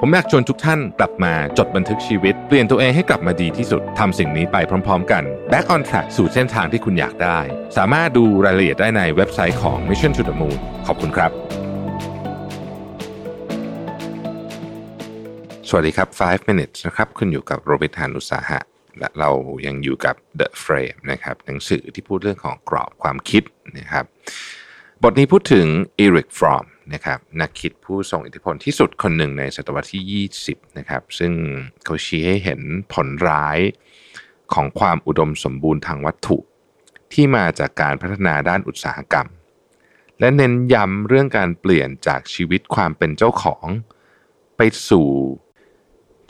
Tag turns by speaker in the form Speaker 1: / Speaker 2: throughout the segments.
Speaker 1: ผมอยากชวนทุกท่านกลับมาจดบันทึกชีวิต เปลี่ยนตัวเองให้กลับมาดีที่สุดทำสิ่งนี้ไปพร้อม ๆ กัน Back on Track สู่เส้นทางที่คุณอยากได้ สามารถดูรายละเอียดได้ในเว็บไซต์ของ Mission to the Moon ขอบคุณครับ สวัสดีครับ 5 minutes นะครับ คุณอยู่กับโรบิทานุสาหะ และเรายังอยู่กับ The Frame นะครับหนังสือที่พูดเรื่องของกรอบความคิดนะครับบทนี้พูดถึงอีริกฟรอม นะครับนักคิดผู้ทรงอิทธิพลที่สุดคนหนึ่งในศตวรรษที่ 20 นะครับ ซึ่งเขาชี้ให้เห็นผลร้ายของความอุดมสมบูรณ์ทางวัตถุ ที่มาจากการพัฒนาด้านอุตสาหกรรม และเน้นย้ำเรื่องการเปลี่ยนจากชีวิตความเป็นเจ้าของ ไปสู่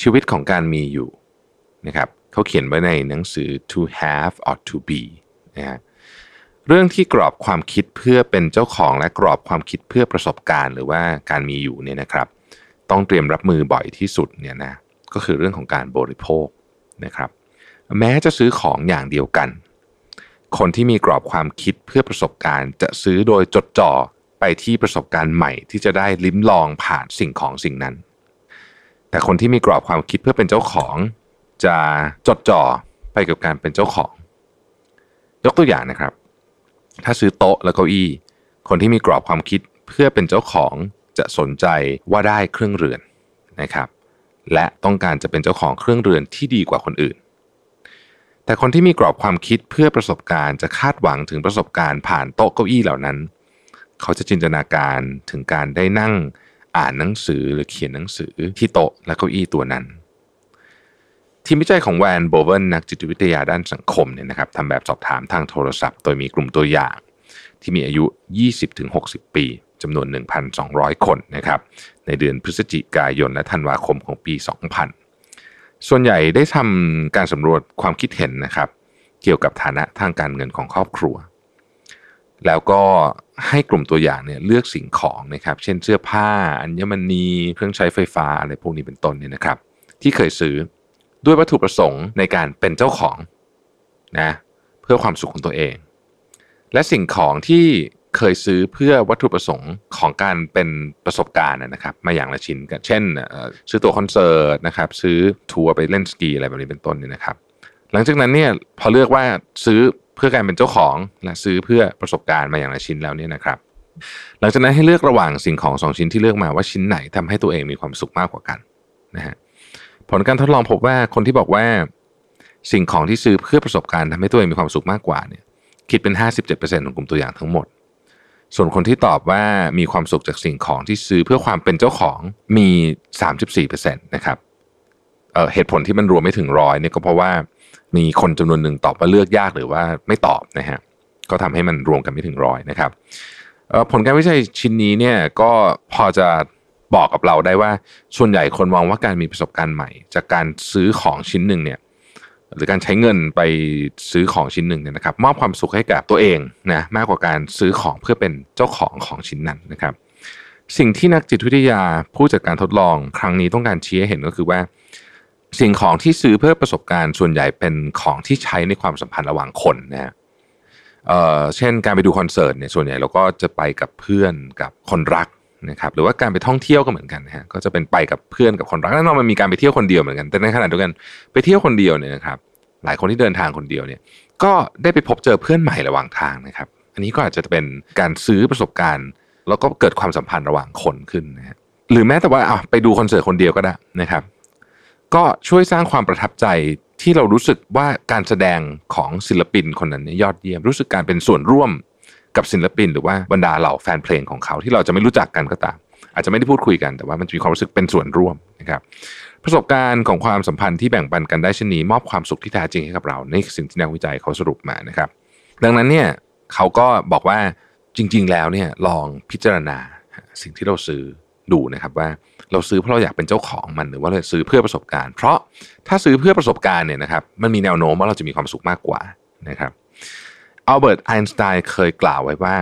Speaker 1: ชีวิตของการมีอยู่นะครับเขาเขียนไว้ในหนังสือ to have or to be นะฮะ เรื่องที่กรอบความคิดเพื่อเป็นเจ้าของและกรอบความคิดเพื่อประสบการณ์ หรือว่าการมีอยู่เนี่ยนะครับ ต้องเตรียมรับมือบ่อยที่สุดเนี่ยนะก็คือเรื่องของการบริโภคนะครับ แม้จะซื้อของอย่างเดียวกัน คนที่มีกรอบความคิดเพื่อประสบการณ์จะซื้อโดยจดจ่อไปที่ประสบการณ์ใหม่ที่จะได้ลิ้มลองผ่านสิ่งของสิ่งนั้น แต่คนที่มีกรอบความคิดเพื่อเป็นเจ้าของ จะจดจ่อไปกับการเป็นเจ้าของ ยกตัวอย่างนะครับ ถ้าซื้อโต๊ะและเก้าอี้ คนที่มีกรอบความคิดเพื่อเป็นเจ้าของจะสนใจว่าได้เครื่องเรือนนะครับ และต้องการจะเป็นเจ้าของเครื่องเรือนที่ดีกว่าคนอื่น แต่คนที่มีกรอบความคิดเพื่อประสบการณ์จะคาดหวังถึงประสบการณ์ผ่านโต๊ะเก้าอี้เหล่านั้น เขาจะจินตนาการถึงการได้นั่งอ่านหนังสือหรือเขียนหนังสือที่โต๊ะและเก้าอี้ตัวนั้น ทีมวิจัยของแวนโบเวนนักจิตวิทยาด้านสังคมเนี่ยนะครับทำแบบสอบถามทางโทรศัพท์ โดยมีกลุ่มตัวอย่าง ที่มีอายุ 20-60 ปีจำนวน 1,200 คนนะครับในเดือนพฤศจิกายนและธันวาคมของปี 2000 ส่วนใหญ่ได้ทำการสำรวจความคิดเห็นนะครับ เกี่ยวกับฐานะทางการเงินของครอบครัว แล้วก็ให้กลุ่มตัวอย่างเนี่ยเลือกสิ่งของนะครับ เช่นเสื้อผ้า อัญมณีเครื่องใช้ไฟฟ้าอะไรพวกนี้เป็นต้นเนี่ยนะครับ ที่เคยซื้อ ด้วยวัตถุประสงค์ในการเป็นเจ้าของนะเพื่อความสุขของตัวเอง และสิ่งของที่เคยซื้อเพื่อวัตถุประสงค์ของการเป็นประสบการณ์นะครับ มาอย่างละชิ้นเช่น ซื้อตัวคอนเสิร์ตนะครับซื้อทัวร์ไปเล่นสกีอะไรแบบนี้เป็นต้นเนี่ยนะครับ หลังจากนั้นเนี่ยพอเลือกว่าซื้อเพื่อการเป็นเจ้าของและซื้อเพื่อประสบการณ์มาอย่างละชิ้นแล้วเนี่ยนะครับ หลังจากนั้นให้เลือกระหว่างสิ่งของสองชิ้นที่เลือกมาว่าชิ้นไหนทำให้ตัวเองมีความสุขมากกว่ากันนะฮะ ผลการทดลองพบว่าคนที่บอกว่า สิ่งของที่ซื้อเพื่อประสบการณ์ทำให้ตัวเองมีความสุขมากกว่าเนี่ยคิดเป็น 57%ของกลุ่มตัวอย่างทั้งหมด ส่วนคนที่ตอบว่ามีความสุขจากสิ่งของที่ซื้อเพื่อความเป็นเจ้าของมี 34%นะครับเเหตุผลที่มันรวมไม่ถึงร้อยเนี่ยก็เพราะว่ามีคนจำนวนหนึ่งตอบว่าเลือกยากหรือว่าไม่ตอบนะฮะก็ทำให้มันรวมกันไม่ถึงร้อยนะครับผลการวิจัยชิ้นนี้เนี่ยก็พอจะ บอกกับเราได้ว่าส่วนใหญ่คนมองว่าการมีประสบการณ์ใหม่ จากการซื้อของชิ้นหนึ่งเนี่ยหรือการใช้เงินไปซื้อของชิ้นหนึ่งเนี่ยนะครับ มอบความสุขให้กับตัวเองนะมากกว่าการซื้อของเพื่อเป็นเจ้าของของชิ้นนั้นนะครับ สิ่งที่นักจิตวิทยาผู้จัดการทดลองครั้งนี้ต้องการชี้ให้เห็นก็คือว่า สิ่งของที่ซื้อเพื่อประสบการณ์ส่วนใหญ่เป็นของที่ใช้ในความสัมพันธ์ระหว่างคนนะฮะเเช่นการไปดูคอนเสิร์ตเนี่ยส่วนใหญ่เราก็จะไปกับเพื่อนกับคนรัก นะครับหรือว่าการไปท่องเที่ยวก็เหมือนกันนะฮะก็จะเป็นไปกับเพื่อนกับคนรักแน่นอนมันมีการไปเที่ยวคนเดียวเหมือนกัน แต่ในขณะเดียวกันไปเที่ยวคนเดียวเนี่ยนะครับหลายคนที่เดินทางคนเดียวเนี่ยก็ได้ไปพบเจอเพื่อนใหม่ระหว่างทางนะครับ อันนี้ก็อาจจะเป็นการซื้อประสบการณ์ แล้วก็เกิดความสัมพันธ์ระหว่างคนขึ้นนะฮะหรือแม้แต่ว่าเอาไปดูคอนเสิร์ตคนเดียวก็ได้นะครับ ก็ช่วยสร้างความประทับใจที่เรารู้สึกว่าการแสดงของศิลปินคนนั้นเนี่ยยอดเยี่ยม รู้สึกการเป็นส่วนร่วม กับศิลปิน หรือว่าบรรดาเหล่าแฟนเพลงของเขาที่เราจะไม่รู้จักกันก็ตาม อาจจะไม่ได้พูดคุยกันแต่ว่ามันจะมีความรู้สึกเป็นส่วนร่วมนะครับประสบการณ์ของความสัมพันธ์ที่แบ่งปันกันได้เช่นนี้มอบความสุขที่แท้จริงให้กับเรานี่สิ่งที่นักวิจัยเขาสรุปมานะครับ ดังนั้นเนี่ยเขาก็บอกว่าจริง ๆ แล้วเนี่ยลองพิจารณาสิ่งที่เราซื้อดูนะครับว่าเราซื้อเพราะเราอยากเป็นเจ้าของมันหรือว่าเราซื้อเพื่อประสบการณ์ เพราะถ้าซื้อเพื่อประสบการณ์เนี่ยนะครับมันมีแนวโน้มว่าเราจะมีความสุขมากกว่านะครับ อัลเบิร์ตไอน์สไตน์เคยกล่าวไว้ว่า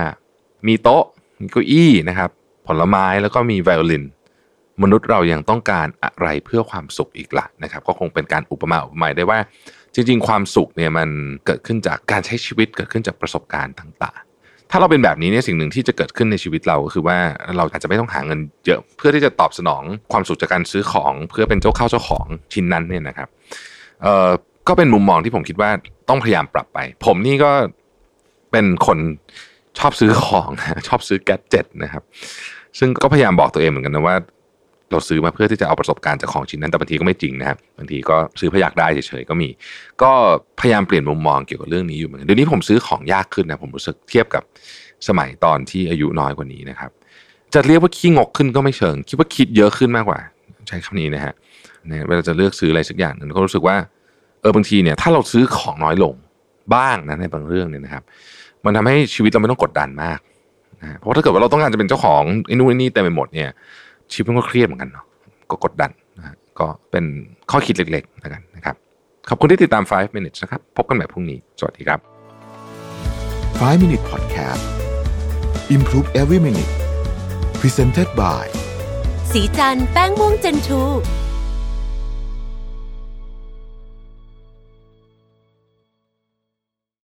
Speaker 1: มีโต๊ะ มีเก้าอี้นะครับ ผลไม้แล้วก็มีไวโอลิน มนุษย์เรายังต้องการอะไรเพื่อความสุขอีกละนะครับ ก็คงเป็นการอุปมาอุปไมยได้ว่า จริง ๆ ความสุขเนี่ยมันเกิดขึ้นจากการใช้ชีวิตเกิดขึ้นจากประสบการณ์ต่างๆ ถ้าเราเป็นแบบนี้เนี่ยสิ่งหนึ่งที่จะเกิดขึ้นในชีวิตเราก็คือว่าเราอาจจะไม่ต้องหาเงินเยอะเพื่อที่จะตอบสนองความสุขจากการซื้อของ เพื่อเป็นเจ้าเข้าเจ้าของชิ้นนั้นเนี่ยนะครับเอ่อก็เป็นมุมมองที่ผมคิดว่าต้องพยายามปรับไป ผมนี่ก็ เป็นคนชอบซื้อของชอบซื้อแกดเจ็ตนะครับ ซึ่งก็พยายามบอกตัวเองเหมือนกันนะว่าเราซื้อมาเพื่อที่จะเอาประสบการณ์จากของชิ้นนั้นแต่บางทีก็ไม่จริงนะครับบางทีก็ซื้อเพราะอยากได้เฉยๆก็มี ก็พยายามเปลี่ยนมุมมองเกี่ยวกับเรื่องนี้อยู่เหมือนกันเดี๋ยวนี้ผมซื้อของยากขึ้นนะผมรู้สึกเทียบกับสมัยตอนที่อายุน้อยกว่านี้นะครับ จะเรียกว่าขี้งกขึ้นก็ไม่เชิง คิดว่าคิดเยอะขึ้นมากกว่า ใช้คำนี้นะฮะเนี่ยเวลาจะเลือกซื้ออะไรสักอย่างหนึ่งก็รู้สึกว่าเออบางทีเนี่ยถ้าเราซื้อของน้อยลงบ้างนะในบางเรื่องเนี่ยนะครับ มันทำให้ชีวิตเราไม่ต้องกดดันมากนะเพราะถ้าเกิดว่าเราต้องการจะเป็นเจ้าของไอ้นู่นไอ้นี่เต็มไปหมดเนี่ย ชีวิตมันก็เครียดเหมือนกันเนาะก็กดดันนะก็เป็นข้อคิดเล็กๆแล้วกันนะครับ ขอบคุณที่ติดตาม 5 minutes นะครับ พบกันใหม่พรุ่งนี้ สวัสดีครับ
Speaker 2: 5 Minute Podcast Improve Every Minute Presented by
Speaker 3: สีจันแป้งม่วงเจนทู